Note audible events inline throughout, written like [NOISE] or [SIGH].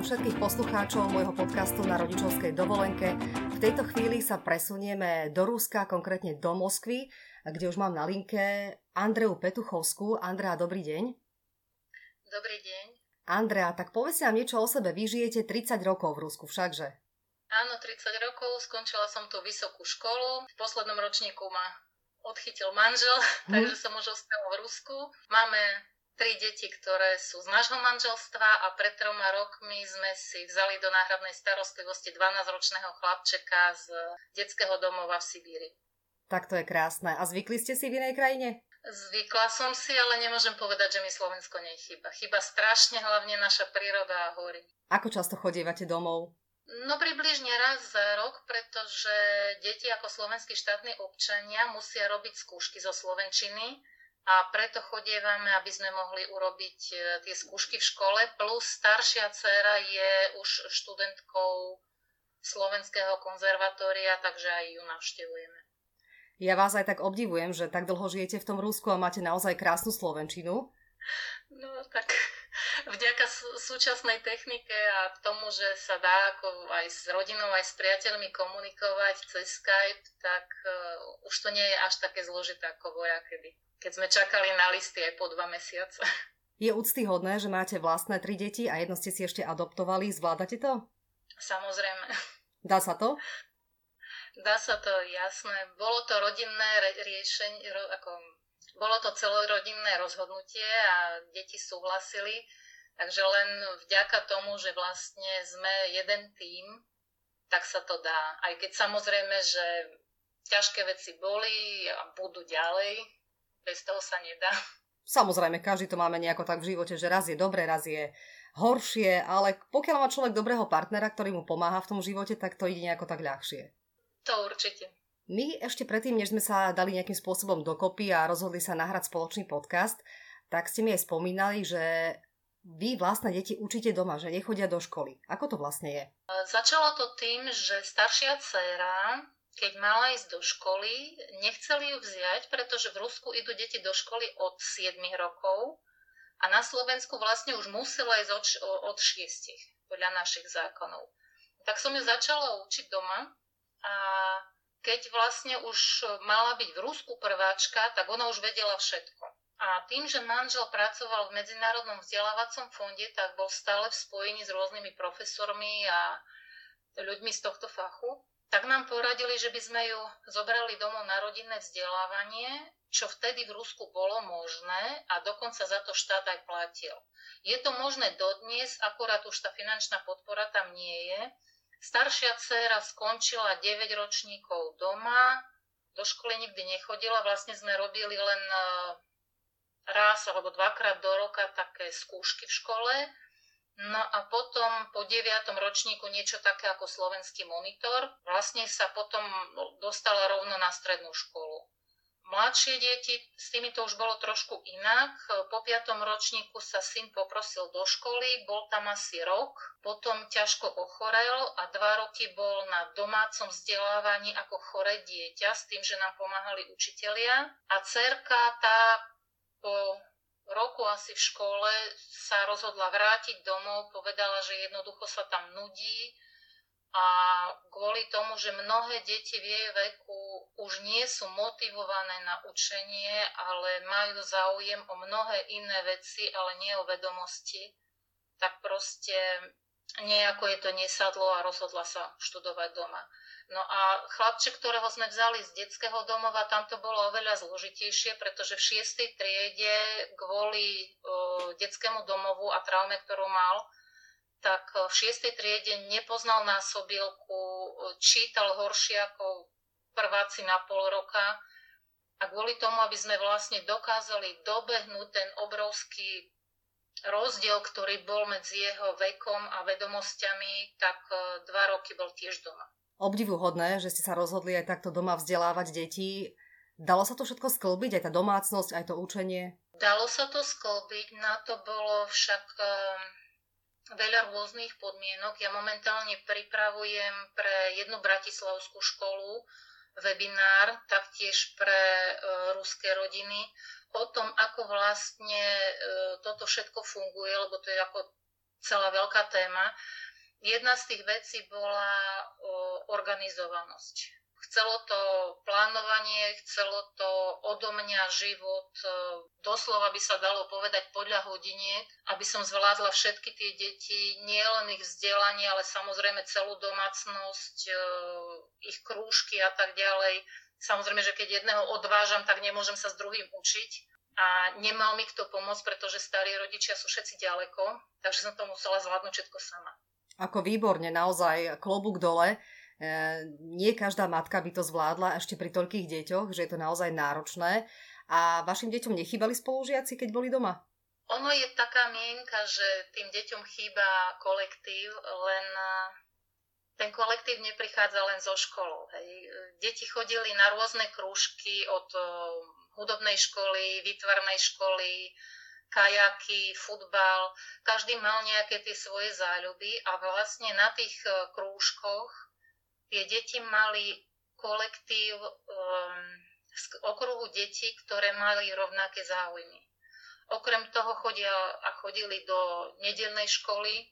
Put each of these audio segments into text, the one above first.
Vítam všetkých poslucháčov môjho podcastu na rodičovskej dovolenke. V tejto chvíli sa presunieme do Ruska, konkrétne do Moskvy, kde už mám na linke Andreu Petuchovskú. Andrea, dobrý deň. Dobrý deň. Andrea, tak povedz nám niečo o sebe. Vy žijete 30 rokov v Rusku, všakže? Áno, 30 rokov. Skončila som tu vysokú školu. V poslednom ročníku ma odchytil manžel, hmm. [LAUGHS] takže som už ostala v Rusku. Máme tri deti, ktoré sú z nášho manželstva a pred troma rokmi sme si vzali do náhradnej starostlivosti 12-ročného chlapčeka z detského domova v Sibíri. Tak to je krásne. A zvykli ste si v inej krajine? Zvykla som si, ale nemôžem povedať, že mi Slovensko nechyba. Chyba strašne hlavne naša príroda a hory. Ako často chodívate domov? No približne raz za rok, pretože deti ako slovenskí štátni občania musia robiť skúšky zo Slovenčiny a preto chodievame, aby sme mohli urobiť e, tie skúšky v škole, plus staršia dcera je už študentkou Slovenského konzervatória, takže aj ju navštevujeme. Ja vás aj tak obdivujem, že tak dlho žijete v tom Rusku a máte naozaj krásnu Slovenčinu. No tak [LAUGHS] vďaka súčasnej technike a tomu, že sa dá ako aj s rodinou, aj s priateľmi komunikovať cez Skype, tak uh, už to nie je až také zložité ako boja kedy keď sme čakali na listy aj po dva mesiace. [LAUGHS] Je úctyhodné, že máte vlastné tri deti a jedno ste si ešte adoptovali. Zvládate to? Samozrejme. Dá sa to? Dá sa to, jasné. Bolo to rodinné riešenie, ako, bolo to celorodinné rozhodnutie a deti súhlasili, takže len vďaka tomu, že vlastne sme jeden tým, tak sa to dá. Aj keď samozrejme, že ťažké veci boli a budú ďalej, bez toho sa nedá. Samozrejme, každý to máme nejako tak v živote, že raz je dobre, raz je horšie, ale pokiaľ má človek dobrého partnera, ktorý mu pomáha v tom živote, tak to ide nejako tak ľahšie. To určite. My ešte predtým, než sme sa dali nejakým spôsobom dokopy a rozhodli sa nahrať spoločný podcast, tak ste mi aj spomínali, že vy vlastné deti učíte doma, že nechodia do školy. Ako to vlastne je? Začalo to tým, že staršia dcéra keď mala ísť do školy, nechceli ju vziať, pretože v Rusku idú deti do školy od 7 rokov a na Slovensku vlastne už musela ísť od, od 6 podľa našich zákonov. Tak som ju začala učiť doma a keď vlastne už mala byť v Rusku prváčka, tak ona už vedela všetko. A tým, že manžel pracoval v Medzinárodnom vzdelávacom fonde, tak bol stále v spojení s rôznymi profesormi a ľuďmi z tohto fachu tak nám poradili, že by sme ju zobrali domov na rodinné vzdelávanie, čo vtedy v Rusku bolo možné a dokonca za to štát aj platil. Je to možné dodnes, akurát už tá finančná podpora tam nie je. Staršia dcéra skončila 9 ročníkov doma, do školy nikdy nechodila, vlastne sme robili len eh, raz alebo dvakrát do roka také skúšky v škole No a potom po 9. ročníku niečo také ako slovenský monitor. Vlastne sa potom dostala rovno na strednú školu. Mladšie deti, s tými to už bolo trošku inak. Po 5. ročníku sa syn poprosil do školy, bol tam asi rok, potom ťažko ochorel a dva roky bol na domácom vzdelávaní ako chore dieťa s tým, že nám pomáhali učitelia. A cerka tá po roku asi v škole sa rozhodla vrátiť domov, povedala, že jednoducho sa tam nudí a kvôli tomu, že mnohé deti v jej veku už nie sú motivované na učenie, ale majú záujem o mnohé iné veci, ale nie o vedomosti, tak proste nejako je to nesadlo a rozhodla sa študovať doma. No a chlapček, ktorého sme vzali z detského domova, tam to bolo oveľa zložitejšie, pretože v šiestej triede kvôli uh, detskému domovu a traume, ktorú mal, tak v šiestej triede nepoznal násobilku, čítal horšie ako prváci na pol roka a kvôli tomu, aby sme vlastne dokázali dobehnúť ten obrovský rozdiel, ktorý bol medzi jeho vekom a vedomosťami, tak dva roky bol tiež doma obdivuhodné, že ste sa rozhodli aj takto doma vzdelávať deti. Dalo sa to všetko sklbiť, aj tá domácnosť, aj to učenie? Dalo sa to sklbiť, na to bolo však um, veľa rôznych podmienok. Ja momentálne pripravujem pre jednu bratislavskú školu webinár, taktiež pre uh, ruské rodiny, o tom, ako vlastne uh, toto všetko funguje, lebo to je ako celá veľká téma. Jedna z tých vecí bola organizovanosť Chcelo to plánovanie, chcelo to odo mňa život, e, doslova by sa dalo povedať podľa hodiniek, aby som zvládla všetky tie deti, nie len ich vzdelanie, ale samozrejme celú domácnosť, e, ich krúžky a tak ďalej. Samozrejme, že keď jedného odvážam, tak nemôžem sa s druhým učiť. A nemal mi kto pomôcť, pretože starí rodičia sú všetci ďaleko, takže som to musela zvládnuť všetko sama. Ako výborne, naozaj klobúk dole. E, nie každá matka by to zvládla ešte pri toľkých deťoch, že je to naozaj náročné. A vašim deťom nechýbali spolužiaci, keď boli doma? Ono je taká mienka, že tým deťom chýba kolektív, len e, ten kolektív neprichádza len zo školou. Hej. Deti chodili na rôzne krúžky od e, hudobnej školy, výtvarnej školy, kajaky, futbal. Každý mal nejaké tie svoje záľuby a vlastne na tých krúžkoch tie deti mali kolektív um, z okruhu detí, ktoré mali rovnaké záujmy. Okrem toho chodia a chodili do nedelnej školy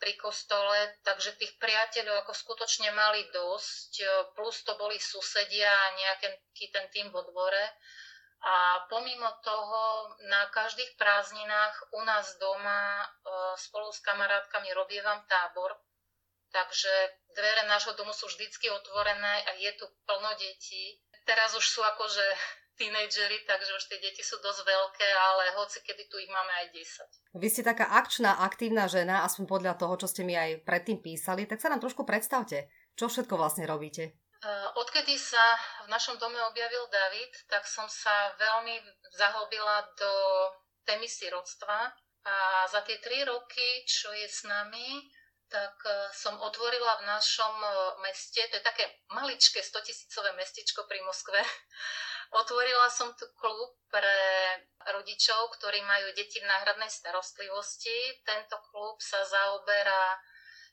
pri kostole, takže tých priateľov ako skutočne mali dosť, plus to boli susedia a nejaký ten tým vo dvore. A pomimo toho na každých prázdninách u nás doma uh, spolu s kamarátkami robievam tábor, Takže dvere nášho domu sú vždycky otvorené a je tu plno detí. Teraz už sú akože [LAUGHS] tínejdžeri, takže už tie deti sú dosť veľké, ale hoci kedy tu ich máme aj 10. Vy ste taká akčná, aktívna žena, aspoň podľa toho, čo ste mi aj predtým písali, tak sa nám trošku predstavte, čo všetko vlastne robíte. Eh, odkedy sa v našom dome objavil David, tak som sa veľmi zahlbila do témy sirodstva a za tie tri roky, čo je s nami, tak e, som otvorila v našom e, meste, to je také maličké 100 tisícové mestečko pri Moskve, [LAUGHS] otvorila som tu klub pre rodičov, ktorí majú deti v náhradnej starostlivosti. Tento klub sa zaoberá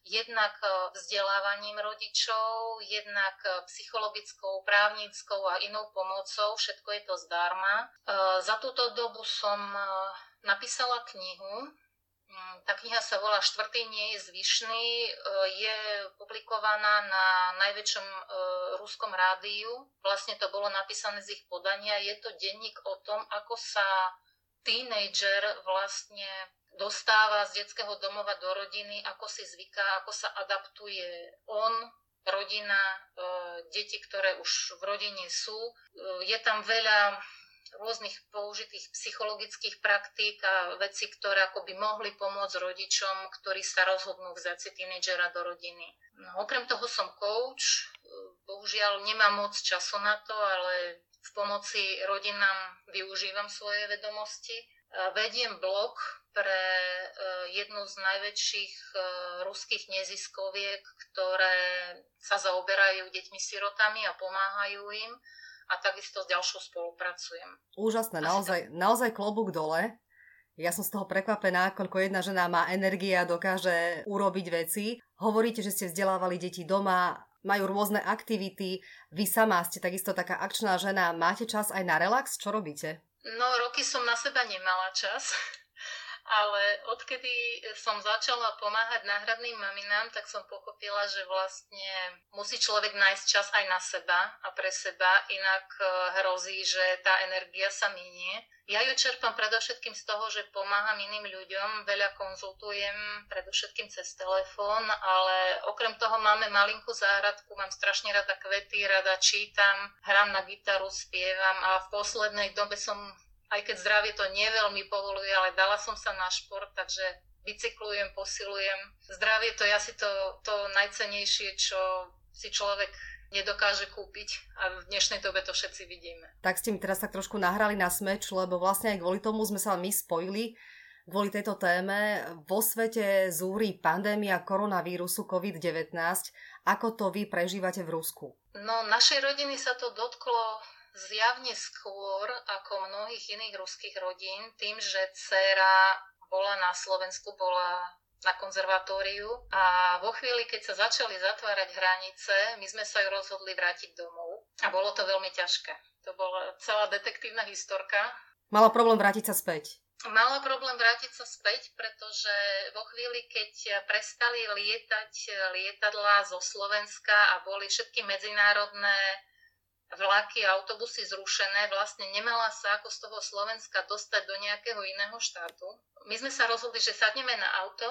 jednak e, vzdelávaním rodičov, jednak psychologickou, právnickou a inou pomocou. Všetko je to zdarma. Za túto dobu som napísala knihu, tá kniha sa volá Štvrtý nie je zvyšný, e, je publikovaná na najväčšom e, ruskom rádiu. Vlastne to bolo napísané z ich podania. Je to denník o tom, ako sa tínejdžer vlastne dostáva z detského domova do rodiny, ako si zvyká, ako sa adaptuje on, rodina, e, deti, ktoré už v rodine sú. Je tam veľa rôznych použitých psychologických praktík a veci, ktoré akoby mohli pomôcť rodičom, ktorí sa rozhodnú vziať si tínedžera do rodiny. No, okrem toho som coach, bohužiaľ nemám moc času na to, ale v pomoci rodinám využívam svoje vedomosti. Vediem blog pre e, jednu z najväčších e, ruských neziskoviek, ktoré sa zaoberajú deťmi sirotami a pomáhajú im a takisto s ďalšou spolupracujem. Úžasné, naozaj, naozaj klobúk dole. Ja som z toho prekvapená, koľko jedna žena má energie a dokáže urobiť veci. Hovoríte, že ste vzdelávali deti doma, majú rôzne aktivity. Vy sama ste takisto taká akčná žena. Máte čas aj na relax? Čo robíte? No, roky som na seba nemala čas ale odkedy som začala pomáhať náhradným maminám, tak som pochopila, že vlastne musí človek nájsť čas aj na seba a pre seba, inak e, hrozí, že tá energia sa minie. Ja ju čerpám predovšetkým z toho, že pomáham iným ľuďom, veľa konzultujem, predovšetkým cez telefón, ale okrem toho máme malinkú záhradku, mám strašne rada kvety, rada čítam, hrám na gitaru, spievam a v poslednej dobe som aj keď zdravie to neveľmi povoluje, ale dala som sa na šport, takže bicyklujem, posilujem. Zdravie to je asi to, to najcenejšie, čo si človek nedokáže kúpiť a v dnešnej dobe to všetci vidíme. Tak ste mi teraz tak trošku nahrali na smeč, lebo vlastne aj kvôli tomu sme sa my spojili kvôli tejto téme. Vo svete zúri pandémia koronavírusu COVID-19. Ako to vy prežívate v Rusku? No, našej rodiny sa to dotklo zjavne skôr ako mnohých iných ruských rodín, tým, že dcera bola na Slovensku, bola na konzervatóriu a vo chvíli, keď sa začali zatvárať hranice, my sme sa ju rozhodli vrátiť domov a bolo to veľmi ťažké. To bola celá detektívna historka. Mala problém vrátiť sa späť. mala problém vrátiť sa späť, pretože vo chvíli, keď prestali lietať lietadlá zo Slovenska a boli všetky medzinárodné vlaky a autobusy zrušené, vlastne nemala sa ako z toho Slovenska dostať do nejakého iného štátu. My sme sa rozhodli, že sadneme na auto,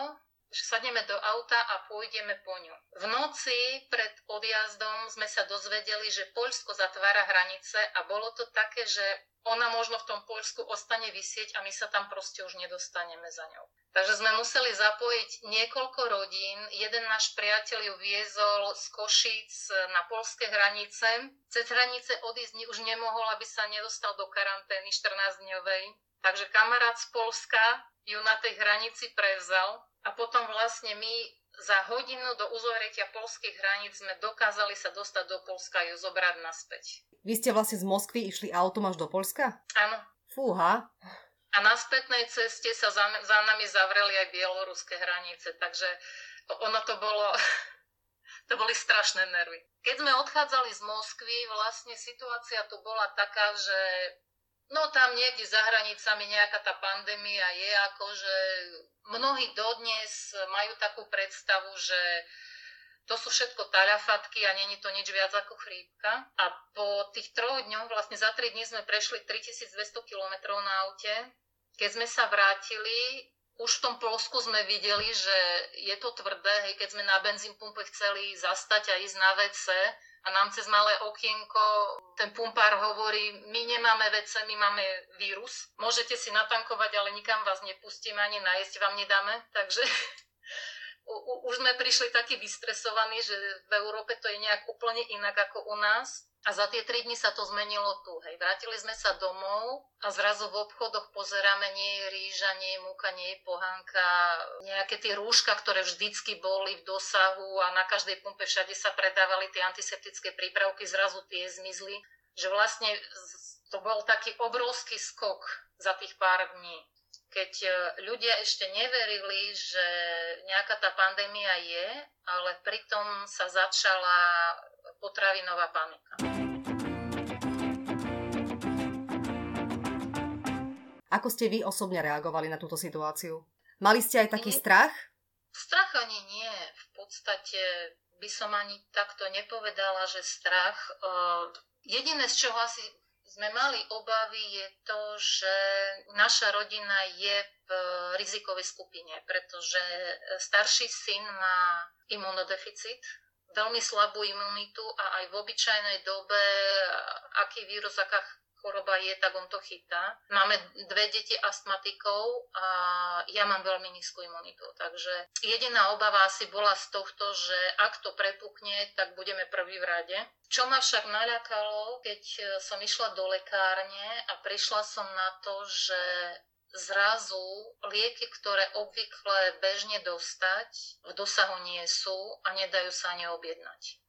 že sadneme do auta a pôjdeme po ňu. V noci pred odjazdom sme sa dozvedeli, že Poľsko zatvára hranice a bolo to také, že ona možno v tom Poľsku ostane vysieť a my sa tam proste už nedostaneme za ňou. Takže sme museli zapojiť niekoľko rodín. Jeden náš priateľ ju viezol z Košíc na polské hranice. Cez hranice odísť už nemohol, aby sa nedostal do karantény 14-dňovej. Takže kamarát z Polska ju na tej hranici prevzal a potom vlastne my za hodinu do uzavretia polských hraníc sme dokázali sa dostať do Polska a ju zobrať naspäť. Vy ste vlastne z Moskvy išli autom až do Polska? Áno. Fúha. A na spätnej ceste sa za, za nami zavreli aj bieloruské hranice, takže ono to bolo, [LAUGHS] to boli strašné nervy. Keď sme odchádzali z Moskvy, vlastne situácia tu bola taká, že No tam niekde za hranicami nejaká tá pandémia je, akože mnohí dodnes majú takú predstavu, že to sú všetko taľafatky a není to nič viac ako chrípka. A po tých troch dňoch, vlastne za tri dní sme prešli 3200 km na aute. Keď sme sa vrátili, už v tom Polsku sme videli, že je to tvrdé, hej, keď sme na benzín pumpe chceli zastať a ísť na WC, a nám cez malé okienko ten pumpár hovorí, my nemáme vece, my máme vírus, môžete si natankovať, ale nikam vás nepustíme, ani najesť vám nedáme, takže [LAUGHS] už sme prišli takí vystresovaní, že v Európe to je nejak úplne inak ako u nás. A za tie tri dni sa to zmenilo tu. Hej. Vrátili sme sa domov a zrazu v obchodoch pozeráme, nie je rýža, nie je múka, nie je pohanka, nejaké tie rúška, ktoré vždycky boli v dosahu a na každej pumpe všade sa predávali tie antiseptické prípravky, zrazu tie zmizli. Že vlastne to bol taký obrovský skok za tých pár dní keď e, ľudia ešte neverili, že nejaká tá pandémia je, ale pritom sa začala potravinová panika. Ako ste vy osobne reagovali na túto situáciu? Mali ste aj taký nie, strach? Strach ani nie. V podstate by som ani takto nepovedala, že strach. Uh, jediné, z čoho asi sme mali obavy, je to, že naša rodina je v rizikovej skupine, pretože starší syn má imunodeficit, veľmi slabú imunitu a aj v obyčajnej dobe, aký vírus, aká choroba je, tak on to chytá. Máme dve deti astmatikov a ja mám veľmi nízku imunitu. Takže jediná obava asi bola z tohto, že ak to prepukne, tak budeme prvý v rade. Čo ma však naľakalo, keď som išla do lekárne a prišla som na to, že zrazu lieky, ktoré obvykle bežne dostať, v dosahu nie sú a nedajú sa ani objednať.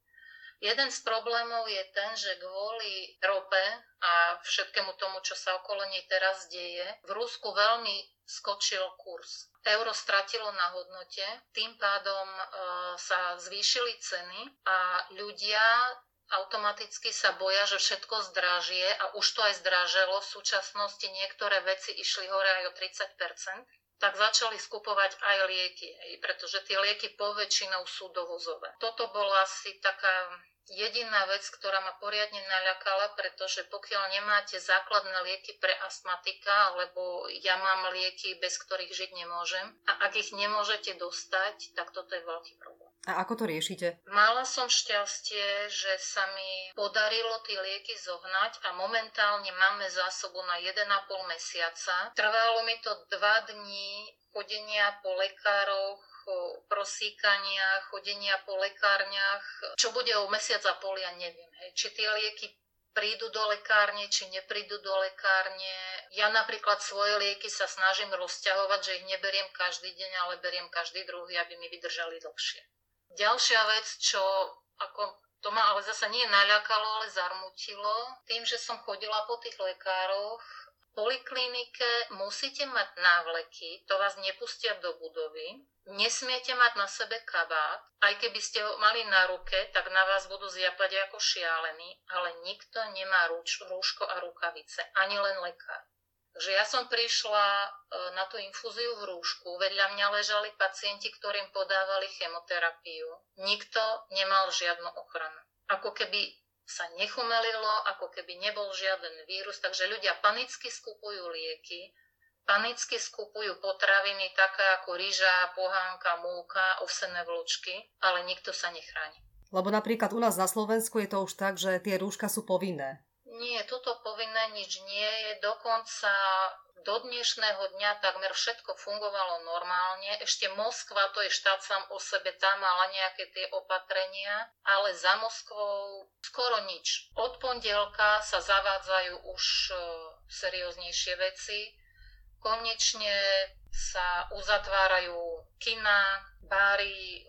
Jeden z problémov je ten, že kvôli rope a všetkému tomu, čo sa okolo nej teraz deje, v Rusku veľmi skočil kurz. Euro stratilo na hodnote, tým pádom e, sa zvýšili ceny a ľudia automaticky sa boja, že všetko zdražie a už to aj zdraželo. V súčasnosti niektoré veci išli hore aj o 30 tak začali skupovať aj lieky, pretože tie lieky poväčšinou sú dovozové. Toto bola asi taká jediná vec, ktorá ma poriadne naľakala, pretože pokiaľ nemáte základné lieky pre astmatika, alebo ja mám lieky, bez ktorých žiť nemôžem, a ak ich nemôžete dostať, tak toto je veľký problém. A ako to riešite? Mala som šťastie, že sa mi podarilo tie lieky zohnať a momentálne máme zásobu na 1,5 mesiaca. Trvalo mi to 2 dní chodenia po lekároch, prosíkania, chodenia po lekárniach. Čo bude o mesiac a pol, ja neviem. Hej. Či tie lieky prídu do lekárne, či neprídu do lekárne. Ja napríklad svoje lieky sa snažím rozťahovať, že ich neberiem každý deň, ale beriem každý druhý, aby mi vydržali dlhšie. Ďalšia vec, čo ako to ma ale zase nie naľakalo, ale zarmutilo, tým, že som chodila po tých lekároch, poliklinike musíte mať návleky, to vás nepustia do budovy, nesmiete mať na sebe kabát, aj keby ste ho mali na ruke, tak na vás budú zjapať ako šialení, ale nikto nemá rúško a rukavice, ani len lekár. Že ja som prišla e, na tú infúziu v rúšku, vedľa mňa ležali pacienti, ktorým podávali chemoterapiu. Nikto nemal žiadnu ochranu. Ako keby sa nechumelilo, ako keby nebol žiaden vírus, takže ľudia panicky skupujú lieky, panicky skupujú potraviny také ako rýža, pohánka, múka, ovsené vločky, ale nikto sa nechráni. Lebo napríklad u nás na Slovensku je to už tak, že tie rúška sú povinné. Nie, toto povinné nič nie je. Dokonca do dnešného dňa takmer všetko fungovalo normálne. Ešte Moskva, to je štát sám o sebe, tam mala nejaké tie opatrenia, ale za Moskvou skoro nič. Od pondelka sa zavádzajú už e, serióznejšie veci. Konečne sa uzatvárajú kina, báry,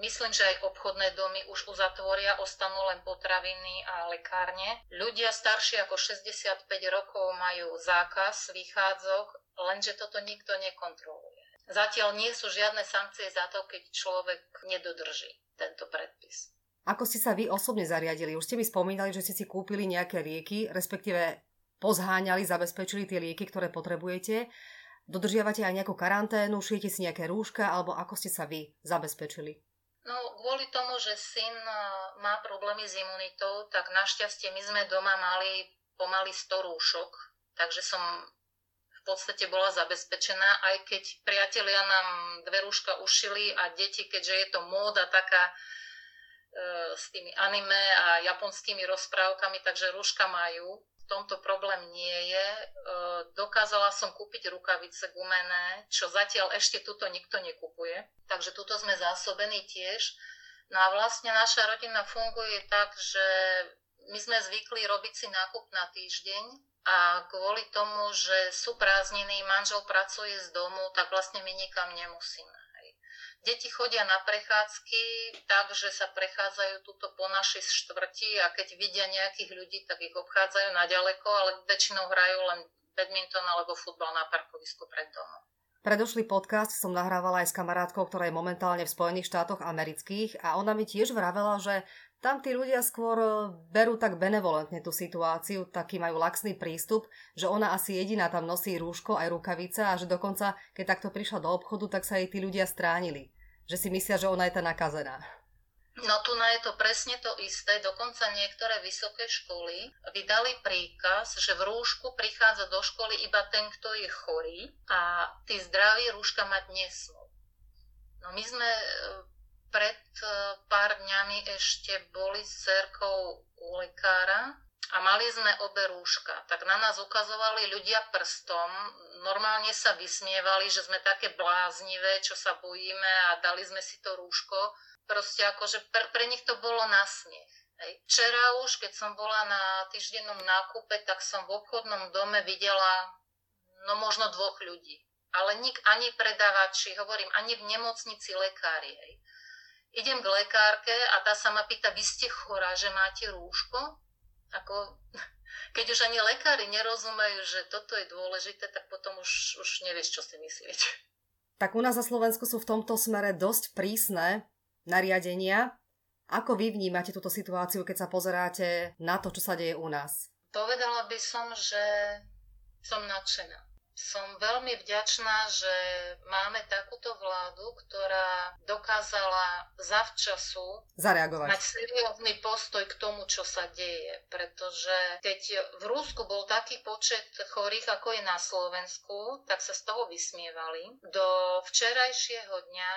myslím, že aj obchodné domy už uzatvoria, ostanú len potraviny a lekárne. Ľudia starší ako 65 rokov majú zákaz výchádzok, lenže toto nikto nekontroluje. Zatiaľ nie sú žiadne sankcie za to, keď človek nedodrží tento predpis. Ako ste sa vy osobne zariadili? Už ste mi spomínali, že ste si kúpili nejaké lieky, respektíve pozháňali, zabezpečili tie lieky, ktoré potrebujete. Dodržiavate aj nejakú karanténu, šijete si nejaké rúška, alebo ako ste sa vy zabezpečili? No, kvôli tomu, že syn e, má problémy s imunitou, tak našťastie my sme doma mali pomaly 100 rúšok, takže som v podstate bola zabezpečená, aj keď priatelia nám dve rúška ušili a deti, keďže je to móda taká e, s tými anime a japonskými rozprávkami, takže rúška majú, tomto problém nie je. E, dokázala som kúpiť rukavice gumené, čo zatiaľ ešte tuto nikto nekupuje. Takže tuto sme zásobení tiež. No a vlastne naša rodina funguje tak, že my sme zvykli robiť si nákup na týždeň a kvôli tomu, že sú prázdniny, manžel pracuje z domu, tak vlastne my nikam nemusíme. Deti chodia na prechádzky tak, že sa prechádzajú túto po našej štvrti a keď vidia nejakých ľudí, tak ich obchádzajú na ďaleko, ale väčšinou hrajú len badminton alebo futbal na parkovisku pred domom. Predošlý podcast som nahrávala aj s kamarátkou, ktorá je momentálne v Spojených štátoch amerických a ona mi tiež vravela, že tam tí ľudia skôr berú tak benevolentne tú situáciu, taký majú laxný prístup, že ona asi jediná tam nosí rúško aj rukavica a že dokonca, keď takto prišla do obchodu, tak sa jej tí ľudia stránili že si myslia, že ona je tá nakazená. No tu na je to presne to isté. Dokonca niektoré vysoké školy vydali príkaz, že v rúšku prichádza do školy iba ten, kto je chorý a tí zdraví rúška mať nesmú. No my sme e, pred e, pár dňami ešte boli s cerkou u lekára a mali sme obe rúška. Tak na nás ukazovali ľudia prstom, normálne sa vysmievali, že sme také bláznivé, čo sa bojíme a dali sme si to rúško. Proste akože pre, pre nich to bolo na smiech. Hej. Včera už, keď som bola na týždennom nákupe, tak som v obchodnom dome videla no možno dvoch ľudí. Ale nik, ani predávači, hovorím, ani v nemocnici lekári. Hej. Idem k lekárke a tá sa ma pýta, vy ste chorá, že máte rúško? Ako, keď už ani lekári nerozumejú, že toto je dôležité, tak potom už, už nevieš, čo si myslieť. Tak u nás na Slovensku sú v tomto smere dosť prísne nariadenia. Ako vy vnímate túto situáciu, keď sa pozeráte na to, čo sa deje u nás? Povedala by som, že som nadšená. Som veľmi vďačná, že máme takúto vládu, ktorá dokázala zavčasu zareagovať. mať seriózny postoj k tomu, čo sa deje. Pretože keď v Rusku bol taký počet chorých, ako je na Slovensku, tak sa z toho vysmievali. Do včerajšieho dňa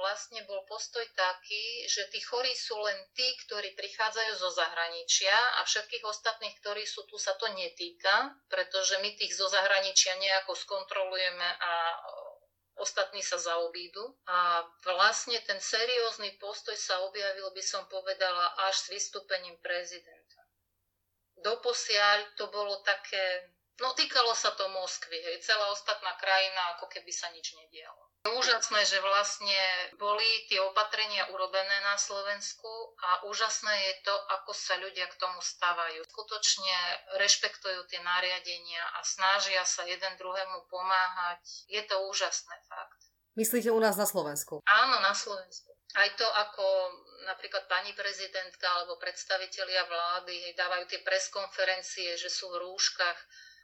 vlastne bol postoj taký, že tí chorí sú len tí, ktorí prichádzajú zo zahraničia a všetkých ostatných, ktorí sú tu, sa to netýka, pretože my tých zo zahraničia nejako skontrolujeme a ostatní sa zaobídu. A vlastne ten seriózny postoj sa objavil, by som povedala, až s vystúpením prezidenta. Doposiaľ to bolo také, no týkalo sa to Moskvy, hej, celá ostatná krajina, ako keby sa nič nedialo. Úžasné, že vlastne boli tie opatrenia urobené na Slovensku a úžasné je to, ako sa ľudia k tomu stávajú. Skutočne rešpektujú tie nariadenia a snažia sa jeden druhému pomáhať. Je to úžasné fakt. Myslíte u nás na Slovensku? Áno, na Slovensku. Aj to, ako napríklad pani prezidentka alebo predstavitelia vlády dávajú tie preskonferencie, že sú v rúškach,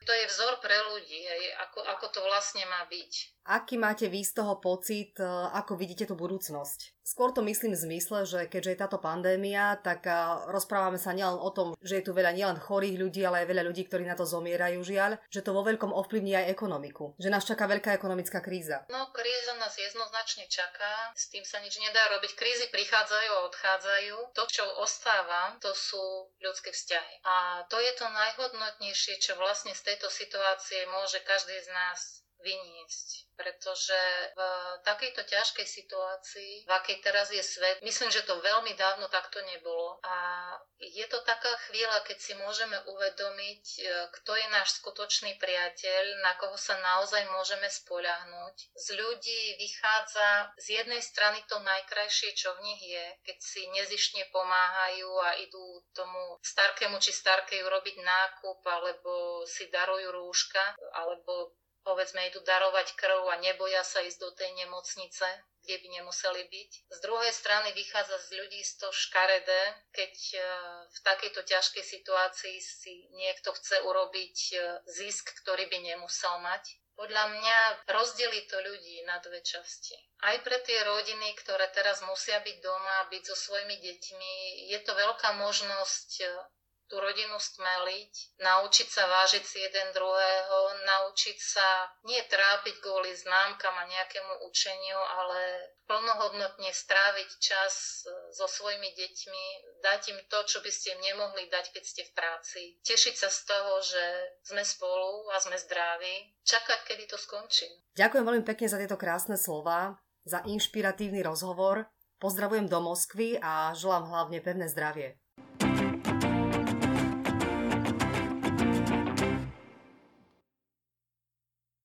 to je vzor pre ľudí, hej, ako, ako to vlastne má byť. Aký máte vy z toho pocit, e, ako vidíte tú budúcnosť? Skôr to myslím v zmysle, že keďže je táto pandémia, tak rozprávame sa nielen o tom, že je tu veľa nielen chorých ľudí, ale aj veľa ľudí, ktorí na to zomierajú žiaľ, že to vo veľkom ovplyvní aj ekonomiku, že nás čaká veľká ekonomická kríza. No, kríza nás jednoznačne čaká, s tým sa nič nedá robiť. Krízy prichádzajú a odchádzajú. To, čo ostáva, to sú ľudské vzťahy. A to je to najhodnotnejšie, čo vlastne z tejto situácie môže každý z nás vyniesť pretože v takejto ťažkej situácii, v akej teraz je svet, myslím, že to veľmi dávno takto nebolo a je to taká chvíľa, keď si môžeme uvedomiť, e, kto je náš skutočný priateľ, na koho sa naozaj môžeme spoľahnúť. Z ľudí vychádza z jednej strany to najkrajšie, čo v nich je, keď si nezišne pomáhajú a idú tomu starkému či starkej urobiť nákup, alebo si darujú rúška, alebo povedzme idú darovať krv a neboja sa ísť do tej nemocnice, kde by nemuseli byť. Z druhej strany vychádza z ľudí z to škaredé, keď e, v takejto ťažkej situácii si niekto chce urobiť e, zisk, ktorý by nemusel mať. Podľa mňa rozdelí to ľudí na dve časti. Aj pre tie rodiny, ktoré teraz musia byť doma, byť so svojimi deťmi, je to veľká možnosť e, tú rodinu stmeliť, naučiť sa vážiť si jeden druhého, naučiť sa nie trápiť kvôli známkam a nejakému učeniu, ale plnohodnotne stráviť čas e, so svojimi deťmi, dať im to, čo by ste im nemohli dať, keď ste v práci. Tešiť sa z toho, že sme spolu a sme zdraví. Čakať, kedy to skončí. Ďakujem veľmi pekne za tieto krásne slova, za inšpiratívny rozhovor. Pozdravujem do Moskvy a želám hlavne pevné zdravie.